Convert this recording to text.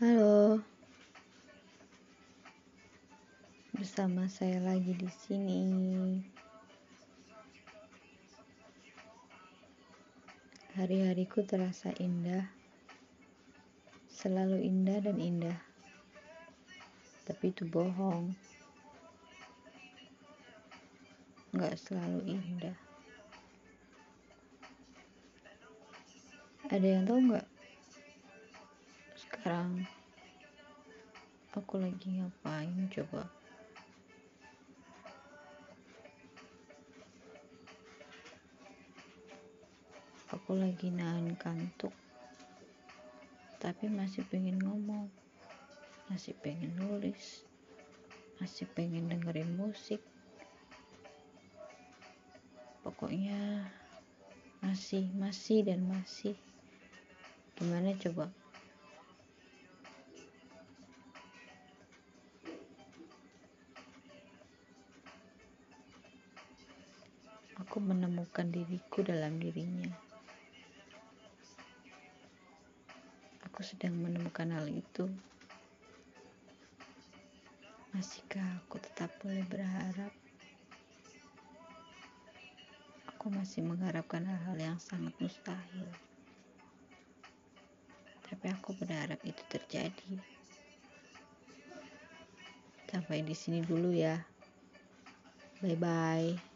Halo. Bersama saya lagi di sini. Hari-hariku terasa indah. Selalu indah dan indah. Tapi itu bohong. Nggak selalu indah. Ada yang tahu nggak? Sekarang aku lagi ngapain coba? Aku lagi nahan kantuk, tapi masih pengen ngomong, masih pengen nulis, masih pengen dengerin musik. Pokoknya masih, masih, dan masih. Gimana coba? Aku menemukan diriku dalam dirinya. Aku sedang menemukan hal itu. Masihkah aku tetap boleh berharap? Aku masih mengharapkan hal-hal yang sangat mustahil. Tapi aku berharap itu terjadi. Sampai di sini dulu ya. Bye bye.